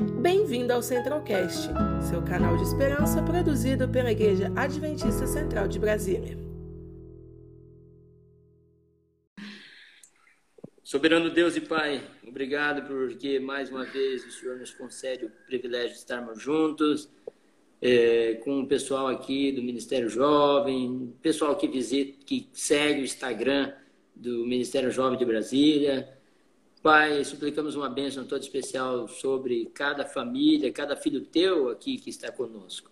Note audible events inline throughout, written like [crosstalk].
Bem-vindo ao Centralcast, seu canal de esperança produzido pela Igreja Adventista Central de Brasília. Soberano Deus e Pai, obrigado porque mais uma vez o Senhor nos concede o privilégio de estarmos juntos é, com o pessoal aqui do Ministério Jovem, pessoal que visita, que segue o Instagram do Ministério Jovem de Brasília. Pai, suplicamos uma bênção toda especial sobre cada família, cada filho teu aqui que está conosco.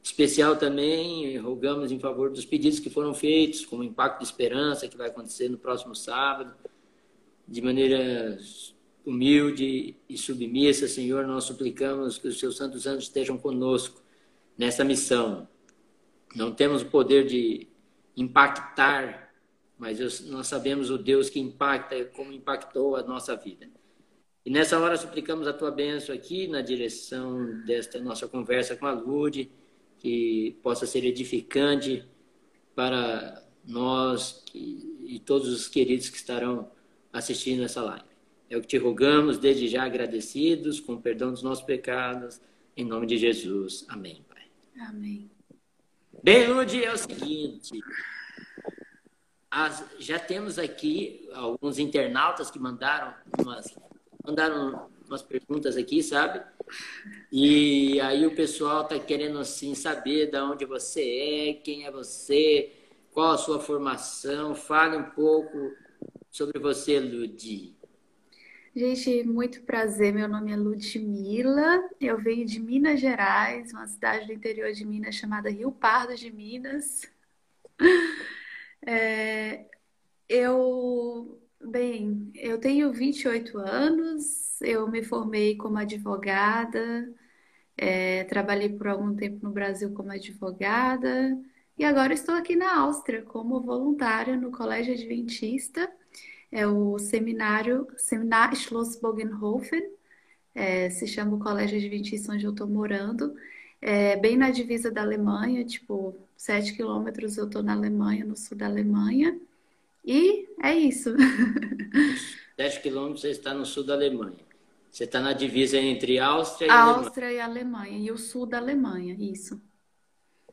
Especial também, rogamos em favor dos pedidos que foram feitos, como o Impacto de Esperança, que vai acontecer no próximo sábado, de maneira humilde e submissa, Senhor, nós suplicamos que os seus santos anjos estejam conosco nessa missão. Não temos o poder de impactar mas nós sabemos o Deus que impacta, como impactou a nossa vida. E nessa hora suplicamos a tua bênção aqui na direção desta nossa conversa com a Lude, que possa ser edificante para nós e todos os queridos que estarão assistindo essa live. É o que te rogamos, desde já agradecidos, com o perdão dos nossos pecados, em nome de Jesus. Amém, Pai. Amém. Bem, Lude, é o seguinte as, já temos aqui alguns internautas que mandaram umas, mandaram umas perguntas aqui, sabe? E aí o pessoal tá querendo assim saber de onde você é, quem é você, qual a sua formação. Fale um pouco sobre você, Ludi. Gente, muito prazer. Meu nome é Ludmila. Eu venho de Minas Gerais, uma cidade do interior de Minas chamada Rio Pardo de Minas. É, eu, bem, eu tenho 28 anos, eu me formei como advogada, é, trabalhei por algum tempo no Brasil como advogada e agora estou aqui na Áustria como voluntária no Colégio Adventista, é o seminário Seminar Schloss Bogenhofen, é, se chama o Colégio Adventista onde eu estou morando, é, bem na divisa da Alemanha, tipo, sete quilômetros eu estou na Alemanha, no sul da Alemanha. E é isso. [laughs] Sete quilômetros você está no sul da Alemanha. Você está na divisa entre Áustria e Áustria Alemanha. e Alemanha. E o sul da Alemanha, isso.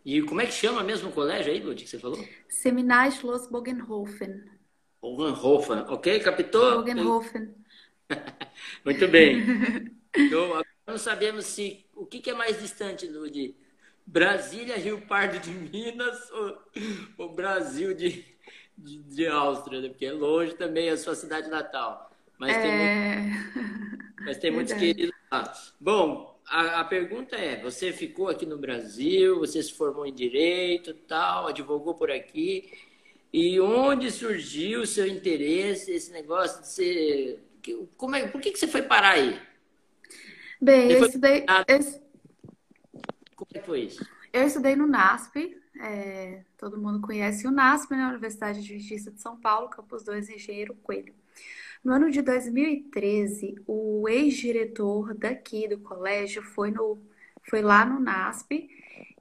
E como é que chama mesmo o colégio aí, Lud, que você falou? Seminar Schloss Bogenhofen. Bogenhofen, ok, captou? Bogenhofen. [laughs] Muito bem. [laughs] Então, agora não sabemos se o que, que é mais distante, Lud? Brasília, Rio Pardo de Minas [laughs] ou, ou Brasil de, de, de, Áustria, né? porque é longe também a sua cidade natal. Mas é... tem, [laughs] muito, mas tem muitos queridos lá. Bom, a, a, pergunta é: você ficou aqui no Brasil, você se formou em direito, tal, advogou por aqui, e onde surgiu o seu interesse, esse negócio de ser. Como é, por que, que você foi parar aí? Bem, eu estudei. Como é que foi isso? Eu estudei no NASP. É, todo mundo conhece o NASP, né? Universidade de Justiça de São Paulo, Campus 2, Engenheiro Coelho. No ano de 2013, o ex-diretor daqui do colégio foi, no, foi lá no NASP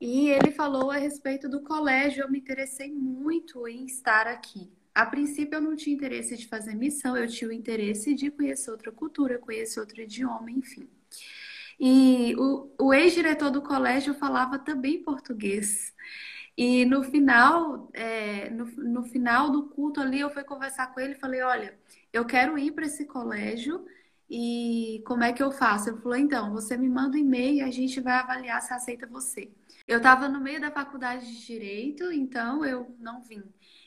e ele falou a respeito do colégio. Eu me interessei muito em estar aqui. A princípio, eu não tinha interesse de fazer missão, eu tinha o interesse de conhecer outra cultura, conhecer outro idioma, enfim. E o, o ex-diretor do colégio falava também português. E no final, é, no, no final do culto ali, eu fui conversar com ele e falei: Olha, eu quero ir para esse colégio e como é que eu faço? Ele falou: Então, você me manda um e-mail e a gente vai avaliar se aceita você. Eu estava no meio da faculdade de Direito, então eu não vim.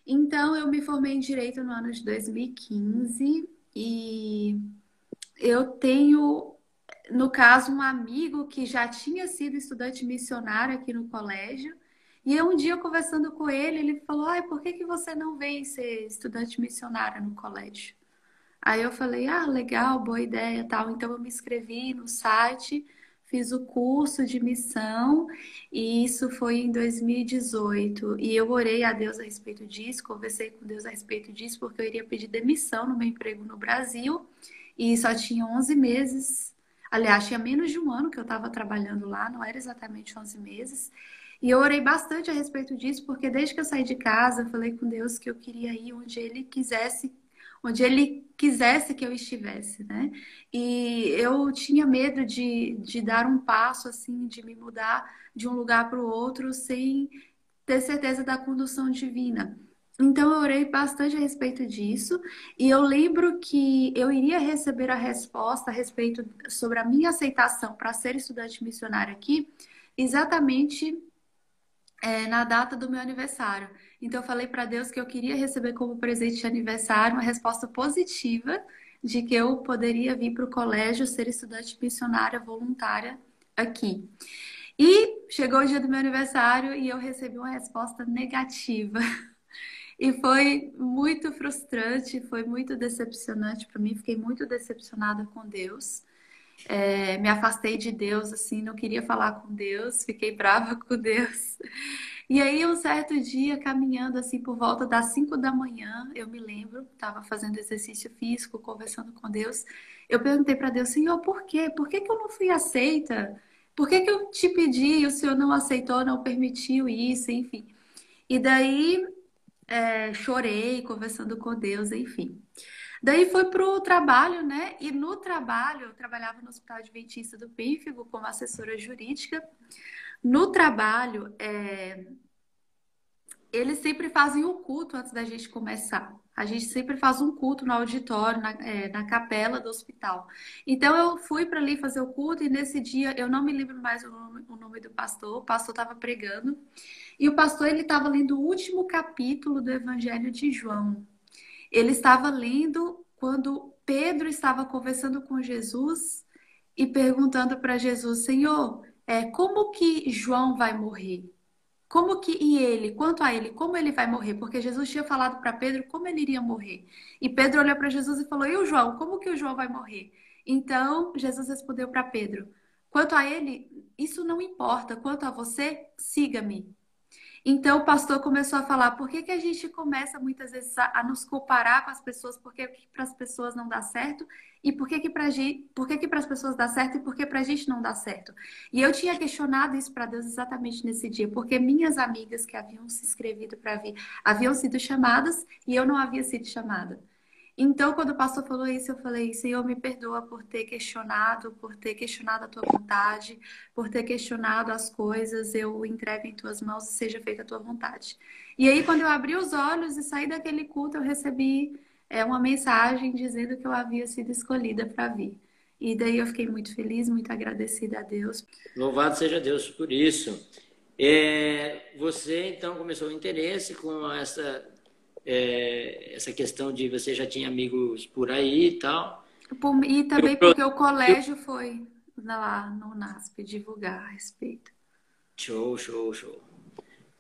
Então, eu me formei em Direito no ano de 2015 e eu tenho no caso, um amigo que já tinha sido estudante missionário aqui no colégio. E um dia, conversando com ele, ele falou: Ai, por que, que você não vem ser estudante missionário no colégio? Aí eu falei: Ah, legal, boa ideia tal. Então eu me inscrevi no site, fiz o curso de missão, e isso foi em 2018. E eu orei a Deus a respeito disso, conversei com Deus a respeito disso, porque eu iria pedir demissão no meu emprego no Brasil, e só tinha 11 meses Aliás, tinha menos de um ano que eu estava trabalhando lá, não era exatamente 11 meses. E eu orei bastante a respeito disso, porque desde que eu saí de casa, eu falei com Deus que eu queria ir onde Ele quisesse, onde ele quisesse que eu estivesse, né? E eu tinha medo de, de dar um passo assim, de me mudar de um lugar para o outro sem ter certeza da condução divina. Então eu orei bastante a respeito disso e eu lembro que eu iria receber a resposta a respeito sobre a minha aceitação para ser estudante missionário aqui, exatamente é, na data do meu aniversário. Então, eu falei para Deus que eu queria receber como presente de aniversário uma resposta positiva de que eu poderia vir para o colégio ser estudante missionária voluntária aqui. E chegou o dia do meu aniversário e eu recebi uma resposta negativa. [laughs] E foi muito frustrante, foi muito decepcionante para mim. Fiquei muito decepcionada com Deus. É, me afastei de Deus, assim, não queria falar com Deus, fiquei brava [laughs] com Deus. E aí, um certo dia, caminhando assim por volta das 5 da manhã, eu me lembro, estava fazendo exercício físico, conversando com Deus. Eu perguntei para Deus, Senhor, por quê? Por que, que eu não fui aceita? Por que, que eu te pedi e o Senhor não aceitou, não permitiu isso, enfim. E daí, é, chorei, conversando com Deus, enfim. Daí foi para o trabalho, né? E no trabalho, eu trabalhava no Hospital Adventista do Pífego como assessora jurídica. No trabalho, é... eles sempre fazem o culto antes da gente começar. A gente sempre faz um culto no auditório, na, é, na capela do hospital. Então eu fui para ali fazer o culto e nesse dia eu não me lembro mais o nome, o nome do pastor. O pastor estava pregando e o pastor ele estava lendo o último capítulo do Evangelho de João. Ele estava lendo quando Pedro estava conversando com Jesus e perguntando para Jesus: Senhor, é, como que João vai morrer? Como que e ele, quanto a ele, como ele vai morrer? Porque Jesus tinha falado para Pedro como ele iria morrer. E Pedro olhou para Jesus e falou: "E o João, como que o João vai morrer?" Então, Jesus respondeu para Pedro: "Quanto a ele, isso não importa. Quanto a você, siga-me." Então o pastor começou a falar por que, que a gente começa muitas vezes a, a nos comparar com as pessoas, por que, que para as pessoas não dá certo e por que que para que que as pessoas dá certo e por que para a gente não dá certo. E eu tinha questionado isso para Deus exatamente nesse dia, porque minhas amigas que haviam se inscrevido para vir haviam sido chamadas e eu não havia sido chamada. Então, quando o pastor falou isso, eu falei: Senhor, me perdoa por ter questionado, por ter questionado a tua vontade, por ter questionado as coisas. Eu entrego em tuas mãos seja feita a tua vontade. E aí, quando eu abri os olhos e saí daquele culto, eu recebi é, uma mensagem dizendo que eu havia sido escolhida para vir. E daí eu fiquei muito feliz, muito agradecida a Deus. Louvado seja Deus por isso. É, você então começou o interesse com essa é, essa questão de você já tinha amigos por aí e tal. E também eu, porque o colégio eu... foi lá no NASP divulgar a respeito. Show, show, show.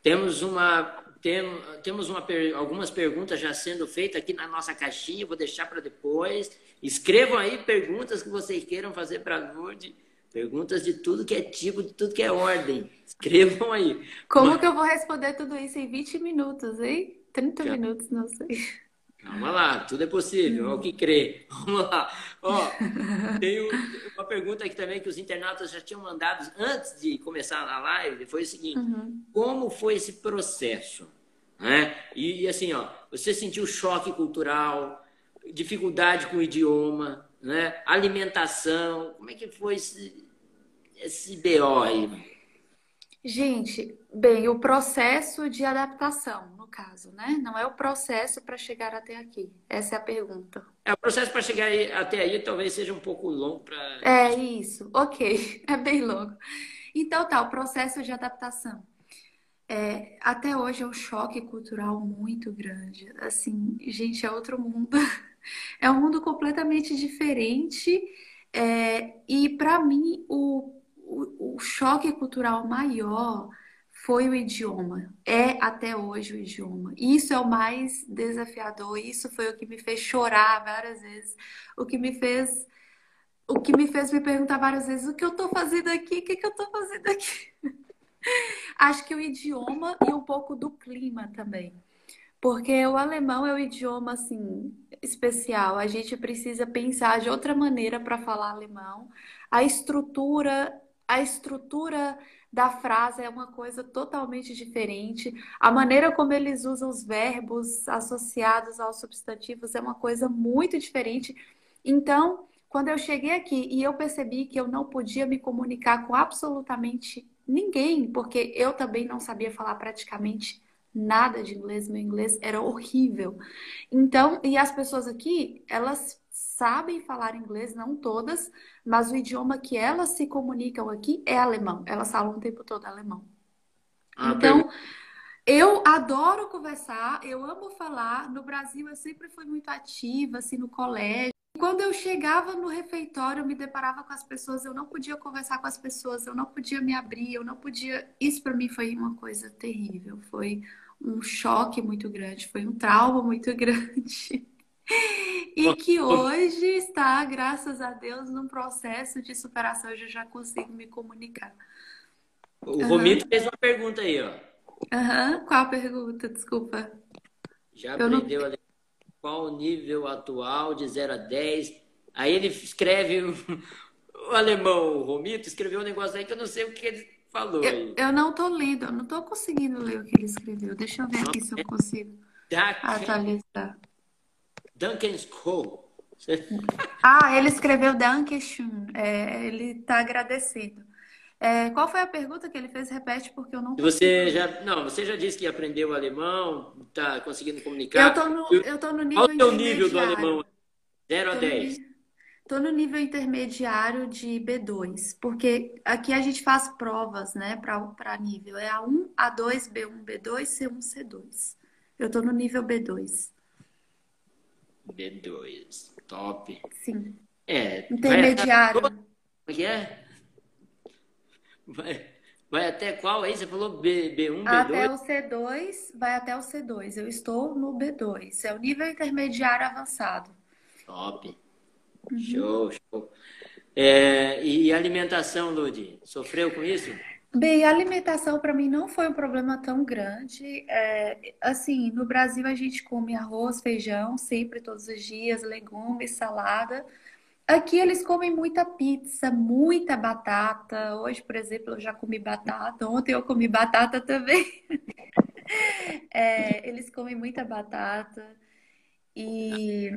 Temos uma tem, temos uma, algumas perguntas já sendo feitas aqui na nossa caixinha, vou deixar para depois. Escrevam aí perguntas que vocês queiram fazer para a Lourdes. Perguntas de tudo que é tipo, de tudo que é ordem. Escrevam aí. Como Mas... que eu vou responder tudo isso em 20 minutos, hein? 30 Já. minutos, não sei. Calma lá, tudo é possível, é o que crê. Vamos lá. Ó, [laughs] tem uma pergunta aqui também que os internautas já tinham mandado antes de começar a live, foi o seguinte, uhum. como foi esse processo? Né? E assim, ó, você sentiu choque cultural, dificuldade com o idioma, né? alimentação, como é que foi esse, esse BO aí? Gente, bem, o processo de adaptação, no caso, né? Não é o processo para chegar até aqui. Essa é a pergunta. É, o processo para chegar aí, até aí talvez seja um pouco longo para. É isso, ok. [laughs] É bem longo. Então tá, o processo de adaptação. É, até hoje é um choque cultural muito grande. Assim, gente, é outro mundo. [laughs] É um mundo completamente diferente. É, e para mim, o o, o choque cultural maior foi o idioma, é até hoje o idioma. Isso é o mais desafiador, isso foi o que me fez chorar várias vezes, o que me fez o que me fez me perguntar várias vezes o que eu estou fazendo aqui, o que, que eu estou fazendo aqui. [laughs] Acho que o idioma e um pouco do clima também. Porque o alemão é um idioma assim especial. A gente precisa pensar de outra maneira para falar alemão. A estrutura a estrutura da frase é uma coisa totalmente diferente. A maneira como eles usam os verbos associados aos substantivos é uma coisa muito diferente. Então, quando eu cheguei aqui e eu percebi que eu não podia me comunicar com absolutamente ninguém, porque eu também não sabia falar praticamente nada de inglês, meu inglês era horrível. Então, e as pessoas aqui, elas sabem falar inglês, não todas, mas o idioma que elas se comunicam aqui é alemão. Elas falam o tempo todo alemão. Ah, então, bem. eu adoro conversar, eu amo falar. No Brasil, eu sempre fui muito ativa, assim, no colégio. Quando eu chegava no refeitório, eu me deparava com as pessoas, eu não podia conversar com as pessoas, eu não podia me abrir, eu não podia. Isso para mim foi uma coisa terrível. Foi um choque muito grande, foi um trauma muito [laughs] grande. E que hoje está, graças a Deus, num processo de superação, eu já consigo me comunicar. O uhum. Romito fez uma pergunta aí, ó. Uhum. Qual a pergunta? Desculpa. Já aprendeu não... qual o nível atual de 0 a 10? Aí ele escreve o, o alemão, o Romito, escreveu um negócio aí que eu não sei o que ele falou. Eu, eu não tô lendo, eu não tô conseguindo ler o que ele escreveu. Deixa eu ver aqui se eu consigo atualizar. Duncan School. [laughs] Ah, ele escreveu Dankeschön. É, ele está agradecendo. É, qual foi a pergunta que ele fez? Repete, porque eu não. Você já, não, você já disse que aprendeu alemão, está conseguindo comunicar. Eu tô no, eu tô no nível Qual é o nível do alemão? 0 a 10. Estou no nível intermediário de B2, porque aqui a gente faz provas, né, para nível. É A1, A2, B1, B2, C1, C2. Eu estou no nível B2. B2. Top. Sim. É. Intermediário. Como é é? Vai, vai até qual aí? Você falou B, B1, B2? Até o C2, vai até o C2. Eu estou no B2. É o nível intermediário avançado. Top. Uhum. Show, show. É, e alimentação, Ludi? Sofreu com isso? Bem, a alimentação para mim não foi um problema tão grande. É, assim, no Brasil a gente come arroz, feijão, sempre, todos os dias, legumes, salada. Aqui eles comem muita pizza, muita batata. Hoje, por exemplo, eu já comi batata. Ontem eu comi batata também. [laughs] É, eles comem muita batata. E,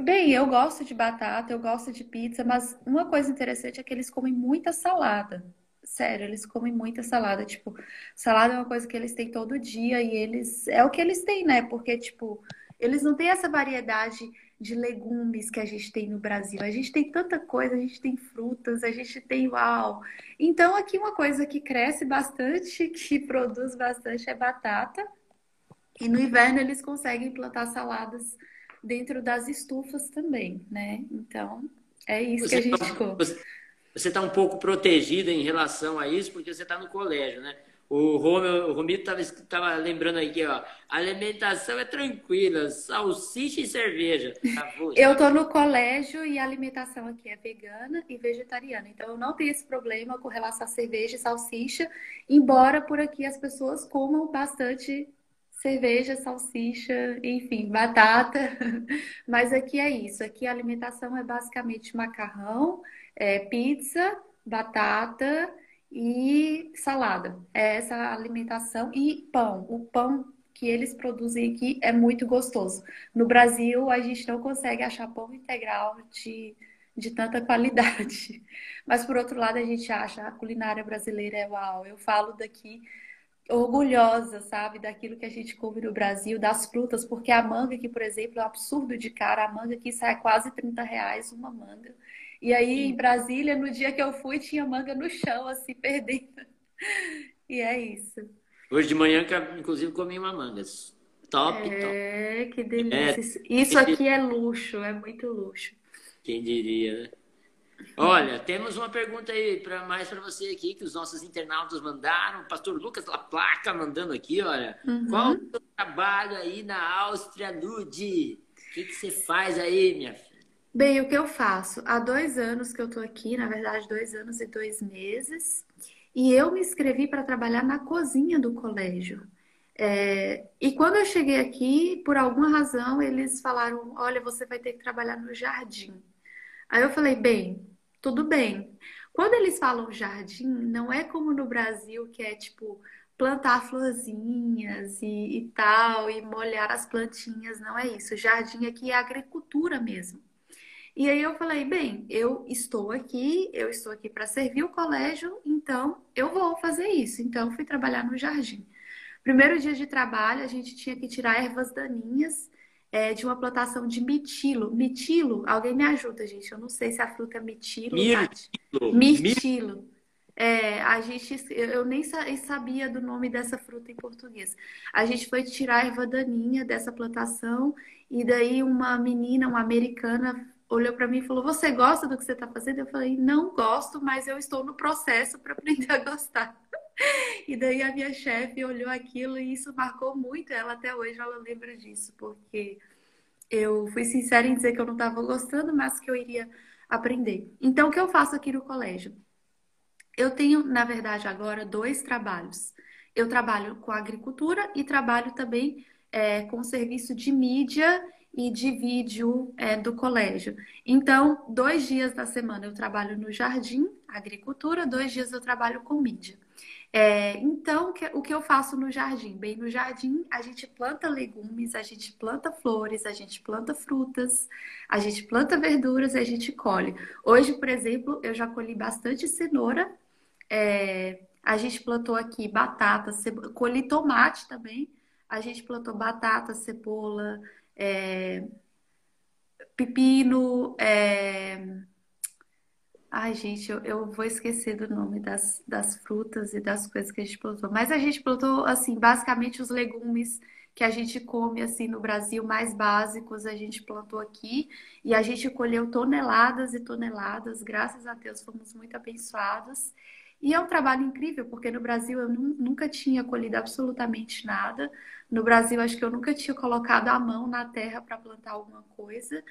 bem, eu gosto de batata, eu gosto de pizza, mas uma coisa interessante é que eles comem muita salada. Sério, eles comem muita salada. Tipo, salada é uma coisa que eles têm todo dia e eles. É o que eles têm, né? Porque, tipo, eles não têm essa variedade de legumes que a gente tem no Brasil. A gente tem tanta coisa, a gente tem frutas, a gente tem uau. Então, aqui uma coisa que cresce bastante, [laughs] que produz bastante é batata. E no inverno eles conseguem plantar saladas dentro das estufas também, né? Então, é isso você que a gente come. Você você está um pouco protegida em relação a isso, porque você está no colégio, né? O, Romeu, o Romito estava lembrando aqui, ó. A alimentação é tranquila, salsicha e cerveja. Tá [laughs] eu estou no colégio e a alimentação aqui é vegana e vegetariana. Então eu não tenho esse problema com relação a cerveja e salsicha, embora por aqui as pessoas comam bastante cerveja, salsicha, enfim, batata. [laughs] Mas aqui é isso. Aqui a alimentação é basicamente macarrão é, pizza, batata e salada. É essa alimentação e pão. O pão que eles produzem aqui é muito gostoso. No Brasil, a gente não consegue achar pão integral de, de tanta qualidade. [laughs] Mas, por outro lado, a gente acha a culinária brasileira é uau. Eu falo daqui orgulhosa, sabe, daquilo que a gente come no Brasil, das frutas, porque a manga aqui, por exemplo, é um absurdo de cara. A manga aqui sai quase 30 reais uma manga. E aí, em Brasília, no dia que eu fui, tinha manga no chão, assim, [laughs] perdendo. E é isso. Hoje de manhã, inclusive, comi uma manga. Top, é, top. É, que delícia. É, isso aqui é luxo, é muito luxo. Quem diria, né? Olha, temos uma pergunta aí para mais para você aqui que os nossos internautas mandaram. O pastor Lucas La Placa mandando aqui, olha. Uhum. Qual o seu trabalho aí na Áustria, Lude? O que, que você faz aí, minha filha? Bem, o que eu faço? Há dois anos que eu estou aqui, na verdade, dois anos e dois meses, e eu me inscrevi para trabalhar na cozinha do colégio. É, e quando eu cheguei aqui, por alguma razão, eles falaram: Olha, você vai ter que trabalhar no jardim. Aí eu falei: Bem, tudo bem. Quando eles falam jardim, não é como no Brasil, que é tipo plantar florzinhas e, e tal, e molhar as plantinhas, não é isso. Jardim aqui é agricultura mesmo. E aí eu falei, bem, eu estou aqui, eu estou aqui para servir o colégio, então eu vou fazer isso. Então fui trabalhar no jardim. Primeiro dia de trabalho, a gente tinha que tirar ervas daninhas é, de uma plantação de mitilo. Mitilo, alguém me ajuda, gente. Eu não sei se a fruta é mitilo. Mirtilo. Mirtilo. É, a gente, eu nem sabia do nome dessa fruta em português. A gente foi tirar a erva daninha dessa plantação e daí uma menina, uma americana, olhou para mim e falou: Você gosta do que você está fazendo? Eu falei: Não gosto, mas eu estou no processo para aprender a gostar. E daí a minha chefe olhou aquilo e isso marcou muito ela até hoje, ela lembra disso, porque eu fui sincera em dizer que eu não estava gostando, mas que eu iria aprender. Então, o que eu faço aqui no colégio? Eu tenho, na verdade, agora dois trabalhos. Eu trabalho com agricultura e trabalho também é, com serviço de mídia e de vídeo é, do colégio. Então, dois dias da semana eu trabalho no jardim, agricultura, dois dias eu trabalho com mídia. É, então, o que eu faço no jardim? Bem, no jardim a gente planta legumes, a gente planta flores, a gente planta frutas, a gente planta verduras e a gente colhe. Hoje, por exemplo, eu já colhi bastante cenoura, é, a gente plantou aqui batata, colhi tomate também, a gente plantou batata, cebola, é, pepino, é, Ai, gente, eu, eu vou esquecer do nome das, das frutas e das coisas que a gente plantou. Mas a gente plantou, assim, basicamente os legumes que a gente come, assim, no Brasil, mais básicos, a gente plantou aqui. E a gente colheu toneladas e toneladas. Graças a Deus, fomos muito abençoados. E é um trabalho incrível, porque no Brasil eu nunca tinha colhido absolutamente nada. No Brasil, acho que eu nunca tinha colocado a mão na terra para plantar alguma coisa.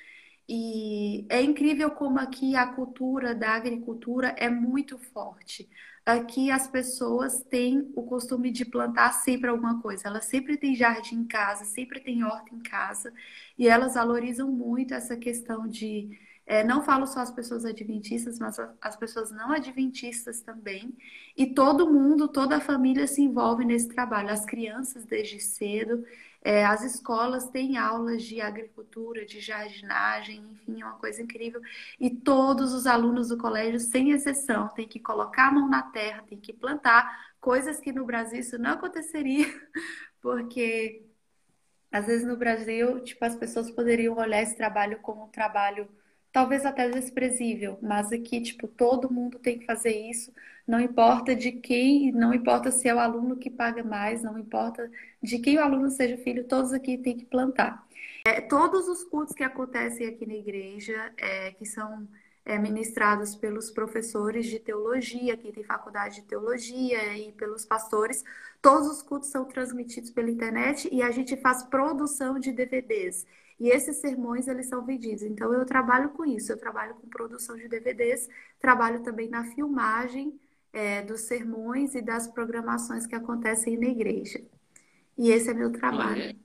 E é incrível como aqui a cultura da agricultura é muito forte. Aqui as pessoas têm o costume de plantar sempre alguma coisa. Elas sempre têm jardim em casa, sempre têm horta em casa. E elas valorizam muito essa questão de. É, não falo só as pessoas adventistas, mas as pessoas não adventistas também. E todo mundo, toda a família se envolve nesse trabalho. As crianças desde cedo. É, as escolas têm aulas de agricultura, de jardinagem, enfim, é uma coisa incrível. E todos os alunos do colégio, sem exceção, têm que colocar a mão na terra, têm que plantar, coisas que no Brasil isso não aconteceria, [laughs] porque às vezes no Brasil, tipo, as pessoas poderiam olhar esse trabalho como um trabalho talvez até desprezível, mas aqui, tipo, todo mundo tem que fazer isso, não importa de quem, não importa se é o aluno que paga mais, não importa de quem o aluno seja filho, todos aqui têm que plantar. É, todos os cultos que acontecem aqui na igreja, é, que são é, ministrados pelos professores de teologia, que tem faculdade de teologia, e pelos pastores, todos os cultos são transmitidos pela internet e a gente faz produção de DVDs. E esses sermões, eles são vendidos. Então, eu trabalho com isso. Eu trabalho com produção de DVDs, trabalho também na filmagem é, dos sermões e das programações que acontecem na igreja. E esse é meu trabalho. Olha,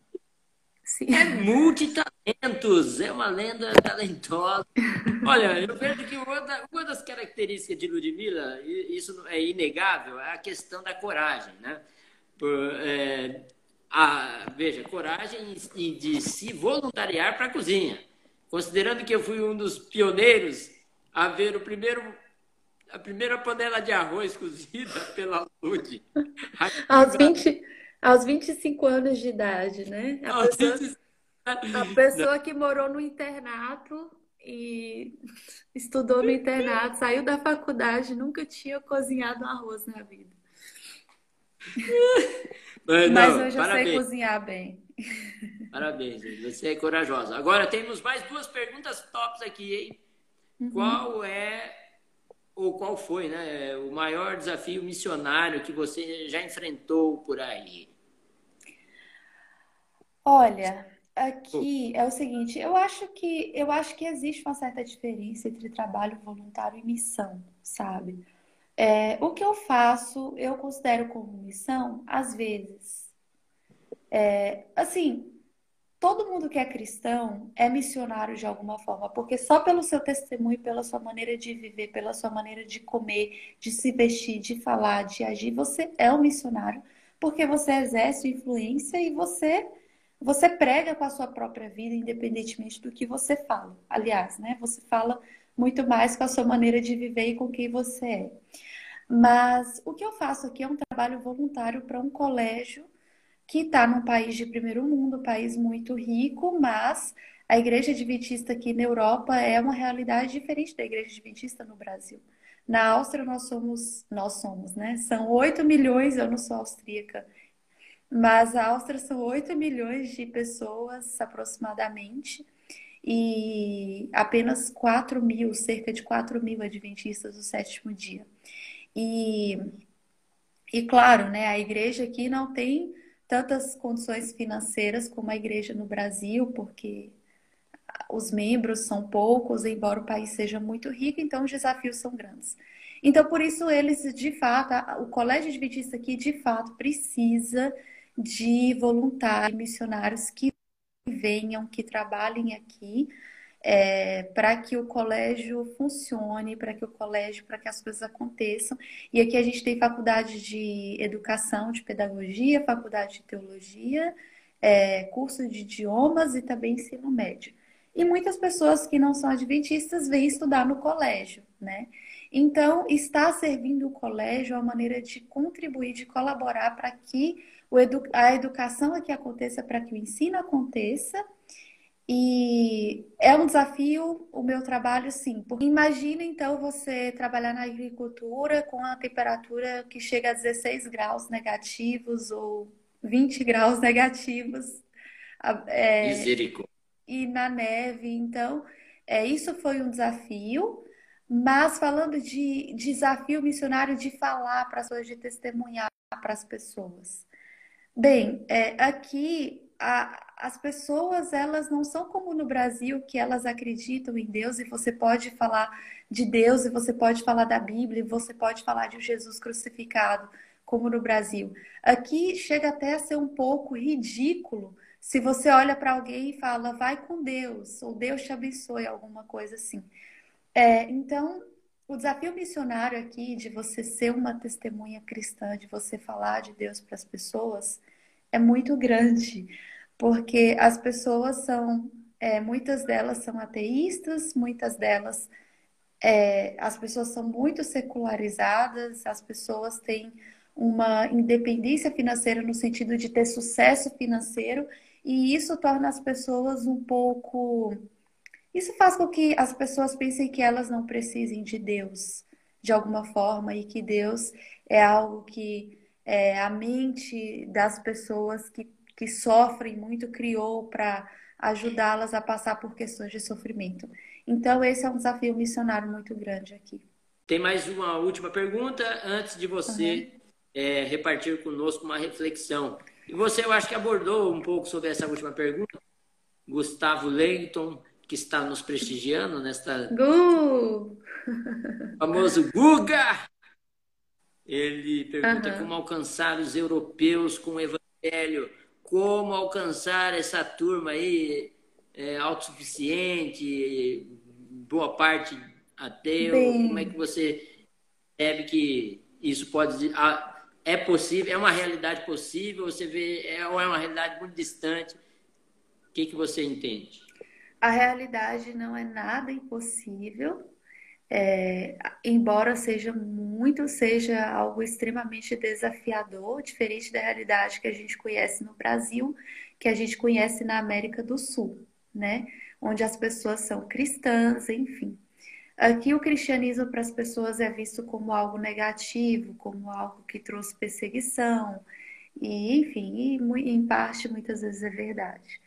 Sim. É multitalentos, é uma lenda talentosa. Olha, eu vejo que uma, uma das características de Ludmilla, isso é inegável, é a questão da coragem, né? Por, é, a, veja, coragem de se voluntariar para a cozinha. Considerando que eu fui um dos pioneiros a ver o primeiro, a primeira panela de arroz [laughs] cozida pela Lud. Aos, 20, aos 25 anos de idade, né? A pessoa, 20... a pessoa que morou no internato e estudou no internato, saiu da faculdade, nunca tinha cozinhado um arroz na vida. [laughs] Mas, não, Mas eu parabéns. sei cozinhar bem. Parabéns, você é corajosa. Agora temos mais duas perguntas tops aqui, hein? Uhum. Qual é ou qual foi, né, o maior desafio missionário que você já enfrentou por aí? Olha, aqui é o seguinte, eu acho que eu acho que existe uma certa diferença entre trabalho voluntário e missão, sabe? É, o que eu faço, eu considero como missão, às vezes. É, assim, todo mundo que é cristão é missionário de alguma forma, porque só pelo seu testemunho, pela sua maneira de viver, pela sua maneira de comer, de se vestir, de falar, de agir, você é um missionário, porque você exerce influência e você você prega com a sua própria vida, independentemente do que você fala. Aliás, né? Você fala muito mais com a sua maneira de viver e com quem você é. Mas o que eu faço aqui é um trabalho voluntário para um colégio que está num país de primeiro mundo, um país muito rico, mas a igreja adventista aqui na Europa é uma realidade diferente da igreja adventista no Brasil. Na Áustria nós somos, nós somos, né? São 8 milhões, eu não sou austríaca, mas a Áustria são 8 milhões de pessoas aproximadamente e apenas 4 mil, cerca de 4 mil adventistas do sétimo dia. E, e claro, né, a igreja aqui não tem tantas condições financeiras como a igreja no Brasil, porque os membros são poucos, embora o país seja muito rico, então os desafios são grandes. Então, por isso, eles, de fato, o Colégio Adventista aqui, de fato, precisa de voluntários, missionários que venham, que trabalhem aqui, é, para que o colégio funcione, para que o colégio, para que as coisas aconteçam. E aqui a gente tem faculdade de educação, de pedagogia, faculdade de teologia, é, curso de idiomas e também ensino médio. E muitas pessoas que não são adventistas vêm estudar no colégio, né? Então, está servindo o colégio a maneira de contribuir, de colaborar para que edu a educação aqui aconteça, para que o ensino aconteça. E é um desafio o meu trabalho, sim. Porque imagina então você trabalhar na agricultura com a temperatura que chega a 16 graus negativos ou 20 graus [laughs] negativos. É, e na neve. Então, é, isso foi um desafio. Mas falando de desafio missionário de falar para as pessoas, de testemunhar para as pessoas. Bem, é, aqui a, as pessoas elas não são como no Brasil que elas acreditam em Deus e você pode falar de Deus e você pode falar da Bíblia e você pode falar de Jesus crucificado como no Brasil. Aqui chega até a ser um pouco ridículo se você olha para alguém e fala vai com Deus ou Deus te abençoe alguma coisa assim. É, então, o desafio missionário aqui de você ser uma testemunha cristã, de você falar de Deus para as pessoas, é muito grande, porque as pessoas são, é, muitas delas são ateístas, muitas delas, é, as pessoas são muito secularizadas, as pessoas têm uma independência financeira no sentido de ter sucesso financeiro, e isso torna as pessoas um pouco isso faz com que as pessoas pensem que elas não precisem de Deus de alguma forma e que Deus é algo que é, a mente das pessoas que, que sofrem muito criou para ajudá-las a passar por questões de sofrimento. Então, esse é um desafio missionário muito grande aqui. Tem mais uma última pergunta antes de você uhum. é, repartir conosco uma reflexão. E você, eu acho que abordou um pouco sobre essa última pergunta. Gustavo Leighton que está nos prestigiando nesta. Gu! [laughs] famoso Guga! Ele pergunta uhum. como alcançar os europeus com o evangelho, como alcançar essa turma aí é, autossuficiente, boa parte ateu. Bem... Como é que você percebe que isso pode é possível, é uma realidade possível? Você vê é, ou é uma realidade muito distante? O que, que você entende? a realidade não é nada impossível, é, embora seja muito, seja algo extremamente desafiador, diferente da realidade que a gente conhece no Brasil, que a gente conhece na América do Sul, né? Onde as pessoas são cristãs, enfim. Aqui o cristianismo para as pessoas é visto como algo negativo, como algo que trouxe perseguição, e enfim, e em parte muitas vezes é verdade.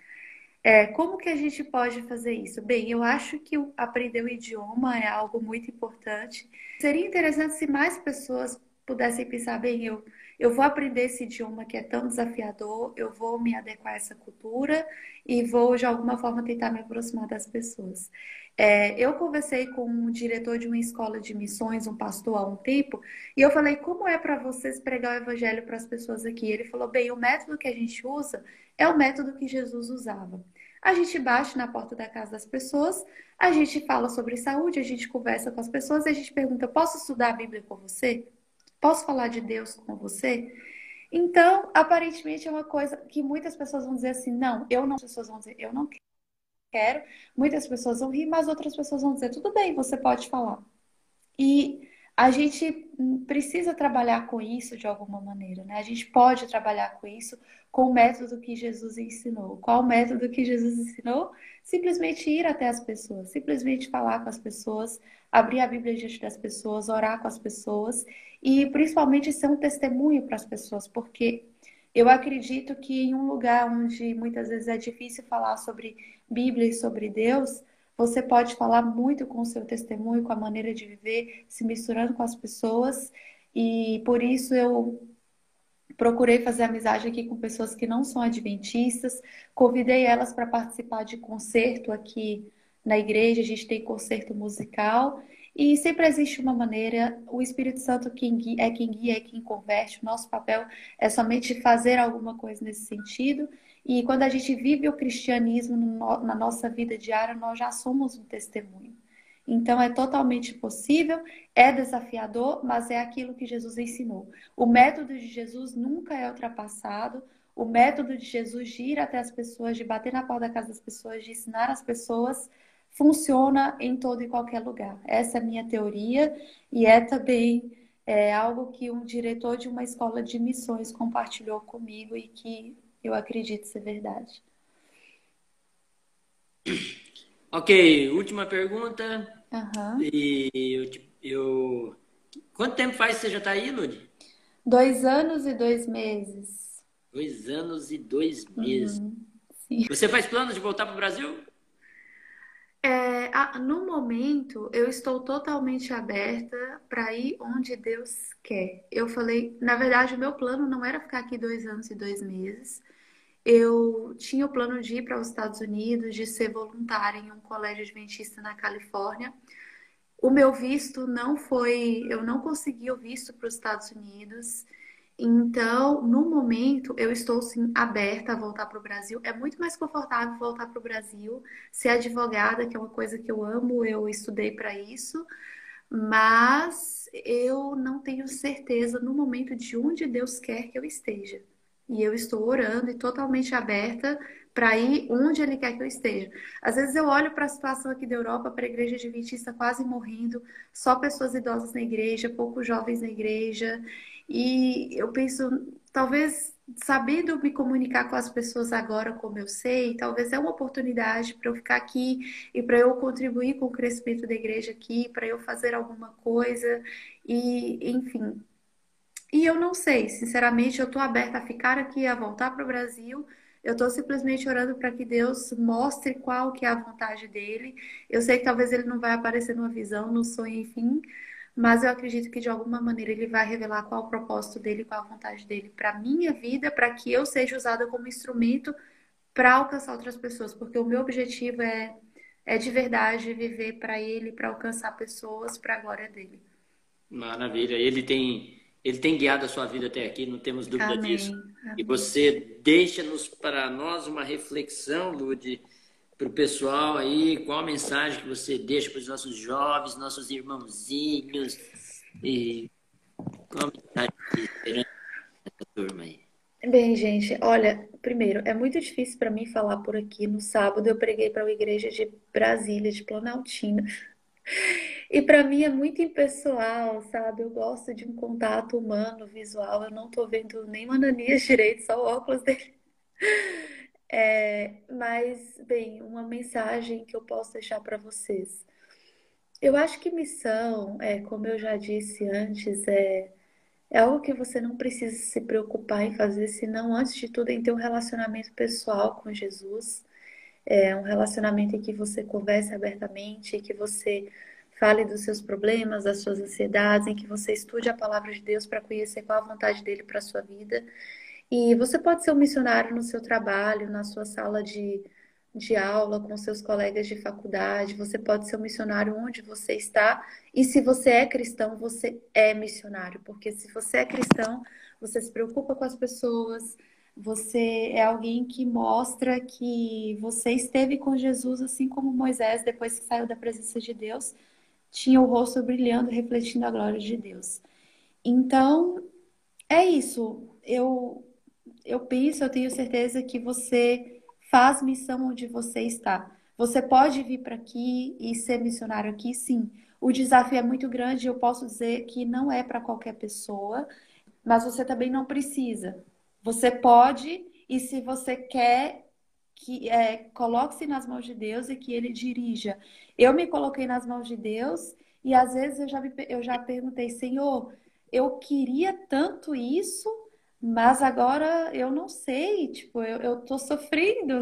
É, como que a gente pode fazer isso? Bem, eu acho que aprender o idioma é algo muito importante. Seria interessante se mais pessoas pudessem pensar, bem, eu, eu vou aprender esse idioma que é tão desafiador, eu vou me adequar a essa cultura e vou, de alguma forma, tentar me aproximar das pessoas. É, eu conversei com um diretor de uma escola de missões, um pastor, há um tempo, e eu falei: como é para vocês pregar o evangelho para as pessoas aqui? Ele falou: bem, o método que a gente usa é o método que Jesus usava. A gente bate na porta da casa das pessoas, a gente fala sobre saúde, a gente conversa com as pessoas, a gente pergunta: posso estudar a Bíblia com você? Posso falar de Deus com você? Então, aparentemente é uma coisa que muitas pessoas vão dizer assim: não, eu não, as pessoas vão dizer, eu não quero. Muitas pessoas vão rir, mas outras pessoas vão dizer: tudo bem, você pode falar. E a gente precisa trabalhar com isso de alguma maneira, né? A gente pode trabalhar com isso com o método que Jesus ensinou. Qual o método que Jesus ensinou? Simplesmente ir até as pessoas, simplesmente falar com as pessoas, abrir a Bíblia diante das pessoas, orar com as pessoas e principalmente ser um testemunho para as pessoas, porque eu acredito que em um lugar onde muitas vezes é difícil falar sobre Bíblia e sobre Deus, você pode falar muito com o seu testemunho, com a maneira de viver, se misturando com as pessoas. E por isso eu procurei fazer amizade aqui com pessoas que não são adventistas, convidei elas para participar de concerto aqui na igreja, a gente tem concerto musical e sempre existe uma maneira, o Espírito Santo é quem guia, é quem converte. O nosso papel é somente fazer alguma coisa nesse sentido. E quando a gente vive o cristianismo na nossa vida diária, nós já somos um testemunho. Então é totalmente possível, é desafiador, mas é aquilo que Jesus ensinou. O método de Jesus nunca é ultrapassado. O método de Jesus de ir até as pessoas, de bater na porta da casa das pessoas, de ensinar as pessoas, funciona em todo e qualquer lugar. Essa é a minha teoria e é também é, algo que um diretor de uma escola de missões compartilhou comigo e que eu acredito ser verdade. Ok, última pergunta. Uhum. E eu, eu, Quanto tempo faz que você já está aí, Lud? Dois anos e dois meses. Dois anos e dois meses. Uhum. Você faz planos de voltar para o Brasil? É, no momento, eu estou totalmente aberta para ir onde Deus quer. Eu falei, na verdade, o meu plano não era ficar aqui dois anos e dois meses. Eu tinha o plano de ir para os Estados Unidos, de ser voluntária em um colégio adventista na Califórnia. O meu visto não foi, eu não consegui o visto para os Estados Unidos. Então, no momento, eu estou sim aberta a voltar para o Brasil. É muito mais confortável voltar para o Brasil, ser advogada, que é uma coisa que eu amo, eu estudei para isso, mas eu não tenho certeza no momento de onde Deus quer que eu esteja. E eu estou orando e totalmente aberta para ir onde Ele quer que eu esteja. Às vezes eu olho para a situação aqui da Europa, para a igreja adventista quase morrendo, só pessoas idosas na igreja, poucos jovens na igreja. E eu penso, talvez sabendo me comunicar com as pessoas agora como eu sei, talvez é uma oportunidade para eu ficar aqui e para eu contribuir com o crescimento da igreja aqui, para eu fazer alguma coisa e, enfim. E eu não sei, sinceramente, eu estou aberta a ficar aqui, a voltar para o Brasil. Eu estou simplesmente orando para que Deus mostre qual que é a vontade dele. Eu sei que talvez ele não vai aparecer numa visão, no sonho, enfim, mas eu acredito que de alguma maneira ele vai revelar qual o propósito dele, qual a vontade dele para minha vida, para que eu seja usada como instrumento para alcançar outras pessoas, porque o meu objetivo é é de verdade viver para ele, para alcançar pessoas para a glória dele. Maravilha. Ele tem ele tem guiado a sua vida até aqui, não temos dúvida Amém. disso. Amém. E você deixa-nos para nós uma reflexão, Lude, para o pessoal aí, qual a mensagem que você deixa para os nossos jovens, nossos irmãozinhos, e qual a mensagem de esperança dessa turma aí? Bem, gente, olha, primeiro, é muito difícil para mim falar por aqui. No sábado eu preguei para uma igreja de Brasília, de Planaltina. E para mim é muito impessoal, sabe? Eu gosto de um contato humano, visual. Eu não tô vendo nem o Ananias [laughs] direito, só o óculos dele. É, mas, bem, uma mensagem que eu posso deixar para vocês. Eu acho que missão, é, como eu já disse antes, é, é algo que você não precisa se preocupar em fazer, senão, antes de tudo, em ter um relacionamento pessoal com Jesus. É um relacionamento em que você converse abertamente, que você fale dos seus problemas, das suas ansiedades, em que você estude a palavra de Deus para conhecer qual a vontade dele para a sua vida. E você pode ser um missionário no seu trabalho, na sua sala de de aula, com seus colegas de faculdade, você pode ser um missionário onde você está. E se você é cristão, você é missionário, porque se você é cristão, você se preocupa com as pessoas, você é alguém que mostra que você esteve com Jesus, assim como Moisés, depois que saiu da presença de Deus, tinha o rosto brilhando, refletindo a glória de Deus. Então, é isso. Eu, eu penso, eu tenho certeza que você faz missão onde você está. Você pode vir para aqui e ser missionário aqui, sim. O desafio é muito grande, eu posso dizer que não é para qualquer pessoa, mas você também não precisa. Você pode, e se você quer, que é, coloque-se nas mãos de Deus e que Ele dirija. Eu me coloquei nas mãos de Deus e às vezes eu já, me, eu já perguntei, Senhor, eu queria tanto isso, mas agora eu não sei, tipo, eu, eu tô sofrendo.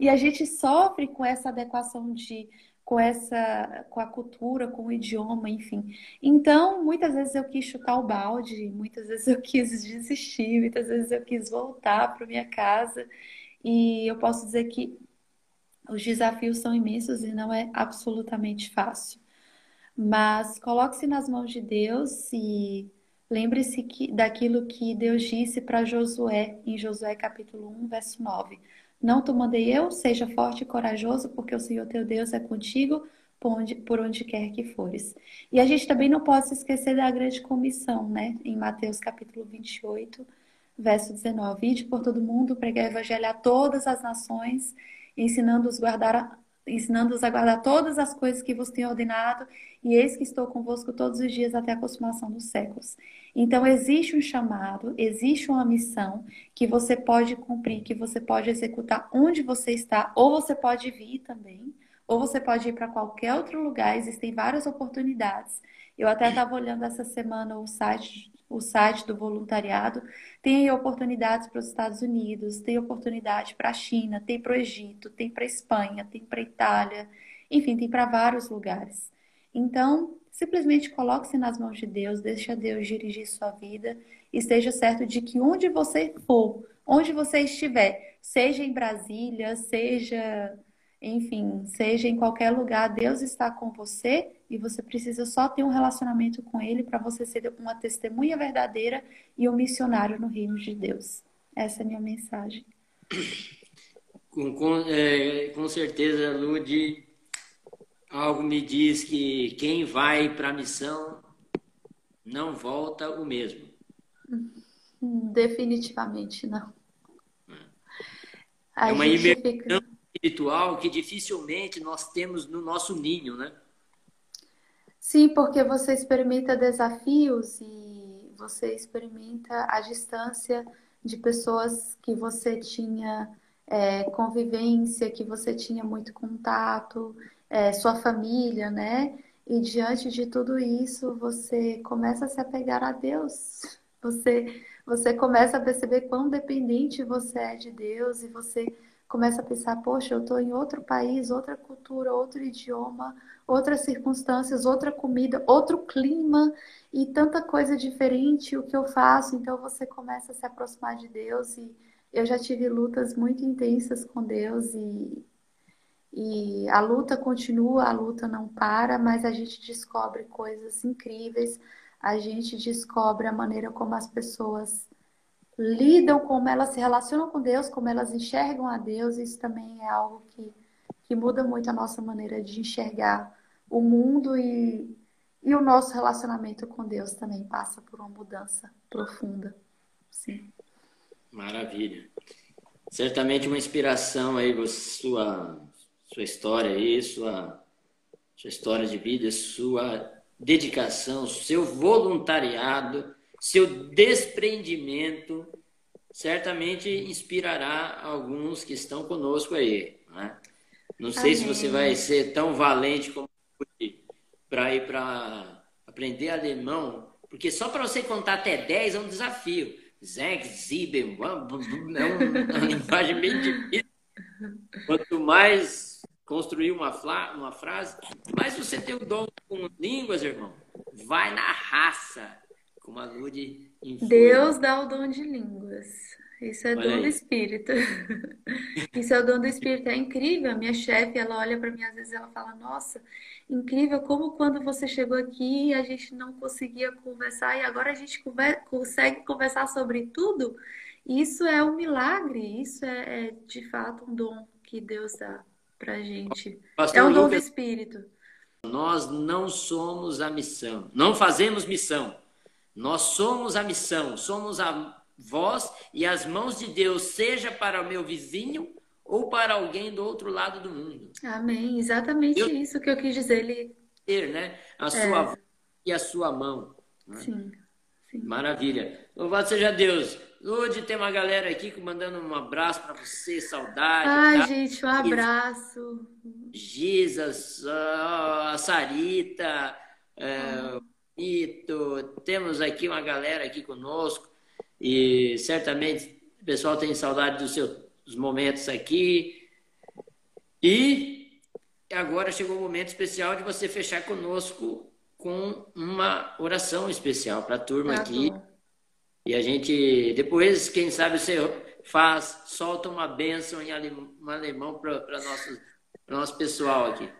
E a gente sofre com essa adequação de com essa, com a cultura, com o idioma, enfim. Então, muitas vezes eu quis chutar o balde, muitas vezes eu quis desistir, muitas vezes eu quis voltar para minha casa. E eu posso dizer que os desafios são imensos e não é absolutamente fácil. Mas coloque-se nas mãos de Deus e lembre-se que, daquilo que Deus disse para Josué, em Josué capítulo 1, verso 9. Não te mandei eu, seja forte e corajoso, porque o Senhor teu Deus é contigo por onde, por onde quer que fores. E a gente também não pode se esquecer da grande comissão, né? Em Mateus capítulo 28, verso 19. Ide por todo mundo, pregar o evangelho a todas as nações, ensinando-os guardar ensinando-os a guardar todas as coisas que vos tenho ordenado, e eis que estou convosco todos os dias até a consumação dos séculos. Então, existe um chamado, existe uma missão que você pode cumprir, que você pode executar onde você está, ou você pode vir também, ou você pode ir para qualquer outro lugar, existem várias oportunidades. Eu até estava olhando essa semana o site, o site do voluntariado, tem oportunidades para os Estados Unidos, tem oportunidade para a China, tem para o Egito, tem para a Espanha, tem para a Itália, enfim, tem para vários lugares. Então, simplesmente coloque-se nas mãos de Deus, deixe Deus dirigir sua vida e esteja certo de que onde você for, onde você estiver, seja em Brasília, seja, enfim, seja em qualquer lugar, Deus está com você e você precisa só ter um relacionamento com Ele para você ser uma testemunha verdadeira e um missionário no reino de Deus. Essa é a minha mensagem. Com, com, é, com certeza, Lude, algo me diz que quem vai para a missão não volta o mesmo. Definitivamente não. É uma imersão fica... espiritual que dificilmente nós temos no nosso ninho, né? Sim, porque você experimenta desafios e você experimenta a distância de pessoas que você tinha é, convivência, que você tinha muito contato, é, sua família, né? E diante de tudo isso, você começa a se apegar a Deus. [laughs] Você, você começa a perceber quão dependente você é de Deus e você começa a pensar, poxa, eu estou em outro país, outra cultura, outro idioma, outras circunstâncias, outra comida, outro clima e tanta coisa diferente o que eu faço. Então você começa a se aproximar de Deus e eu já tive lutas muito intensas com Deus e e a luta continua, a luta não para, mas a gente descobre coisas incríveis, a gente descobre a maneira como as pessoas lidam, como elas se relacionam com Deus, como elas enxergam a Deus. Isso também é algo que, que muda muito a nossa maneira de enxergar o mundo e, e o nosso relacionamento com Deus também passa por uma mudança profunda. Sim. Maravilha. Certamente uma inspiração aí, sua sua história aí, sua, sua história de vida, sua dedicação, seu voluntariado, seu desprendimento, certamente inspirará alguns que estão conosco aí. Né? Não sei Amém. se você vai ser tão valente como para ir para aprender alemão, porque só para você contar até 10 é um desafio. Zeg, sieben, é [laughs] uma linguagem bem difícil. Quanto mais construir uma, uma frase, mas você tem o dom com línguas, irmão, vai na raça, como a Lude Deus dá o dom de línguas. Isso é dom do Espírito. [laughs] Isso é o dom do Espírito. É incrível. A minha chefe, ela olha para mim, às vezes ela fala: Nossa, incrível como quando você chegou aqui a gente não conseguia conversar e agora a gente conver consegue conversar sobre tudo. Isso é um milagre. Isso é, é de fato um dom que Deus dá para gente. Pastor é um dom Lucas, do Espírito. Nós não somos a missão. Não fazemos missão. Nós somos a missão. Somos a voz e as mãos de Deus, seja para o meu vizinho ou para alguém do outro lado do mundo. Amém. Exatamente eu... isso que eu quis dizer. Ele... Ter, né? A é. sua voz e a sua mão. Né? Sim, sim. Maravilha. Louvado seja Deus. Hoje tem uma galera aqui mandando um abraço para você, saudade. Ai, tá? gente, um abraço. Gisas, a Sarita, é, o Ito, temos aqui uma galera aqui conosco. E certamente o pessoal tem saudade dos seus momentos aqui. E agora chegou o momento especial de você fechar conosco com uma oração especial para a turma tá aqui. E a gente, depois, quem sabe, você faz, solta uma bênção em alemão para nosso, nosso pessoal aqui.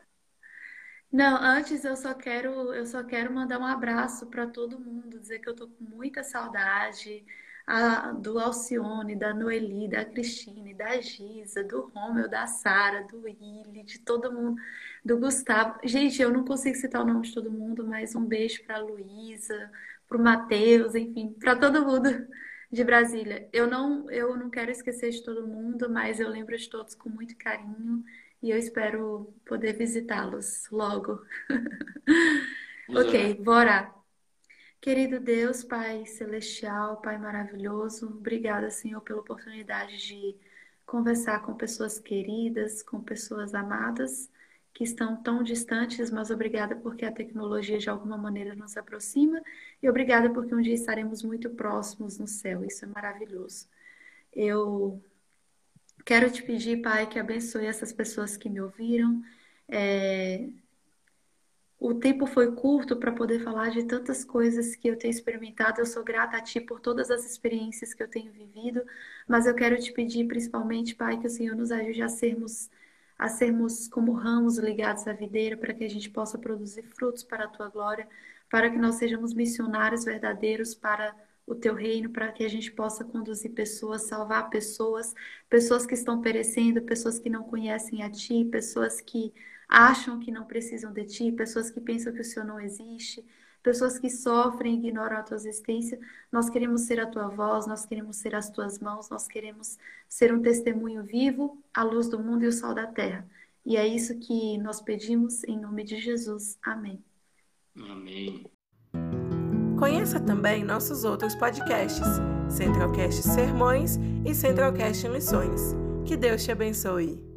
Não, antes eu só quero, eu só quero mandar um abraço para todo mundo, dizer que eu tô com muita saudade a, do Alcione, da Noeli, da Cristine, da Giza, do Romeu, da Sara, do Willi, de todo mundo, do Gustavo. Gente, eu não consigo citar o nome de todo mundo, mas um beijo para a Luísa, para o Matheus, enfim, para todo mundo de Brasília. Eu não, eu não quero esquecer de todo mundo, mas eu lembro de todos com muito carinho e eu espero poder visitá-los logo. [laughs] ok, bora. Querido Deus, Pai celestial, Pai maravilhoso, obrigada, Senhor, pela oportunidade de conversar com pessoas queridas, com pessoas amadas que estão tão distantes, mas obrigada porque a tecnologia de alguma maneira nos aproxima e obrigada porque um dia estaremos muito próximos no céu. Isso é maravilhoso. Eu quero te pedir, Pai, que abençoe essas pessoas que me ouviram. É, o tempo foi curto para poder falar de tantas coisas que eu tenho experimentado. Eu sou grata a Ti por todas as experiências que eu tenho vivido, mas eu quero te pedir, principalmente, Pai, que o Senhor nos ajude a sermos, a sermos como ramos ligados à videira, para que a gente possa produzir frutos para a Tua glória, para que nós sejamos missionários verdadeiros para o Teu reino, para que a gente possa conduzir pessoas, salvar pessoas, pessoas que estão perecendo, pessoas que não conhecem a Ti, pessoas que acham que não precisam de ti, pessoas que pensam que o Senhor não existe, pessoas que sofrem e ignoram a tua existência. Nós queremos ser a tua voz, nós queremos ser as tuas mãos, nós queremos ser um testemunho vivo, a luz do mundo e o sal da terra. E é isso que nós pedimos em nome de Jesus. Amém. Amém. Conheça também nossos outros podcasts, Centralcast Sermões e Centralcast Missões. Que Deus te abençoe.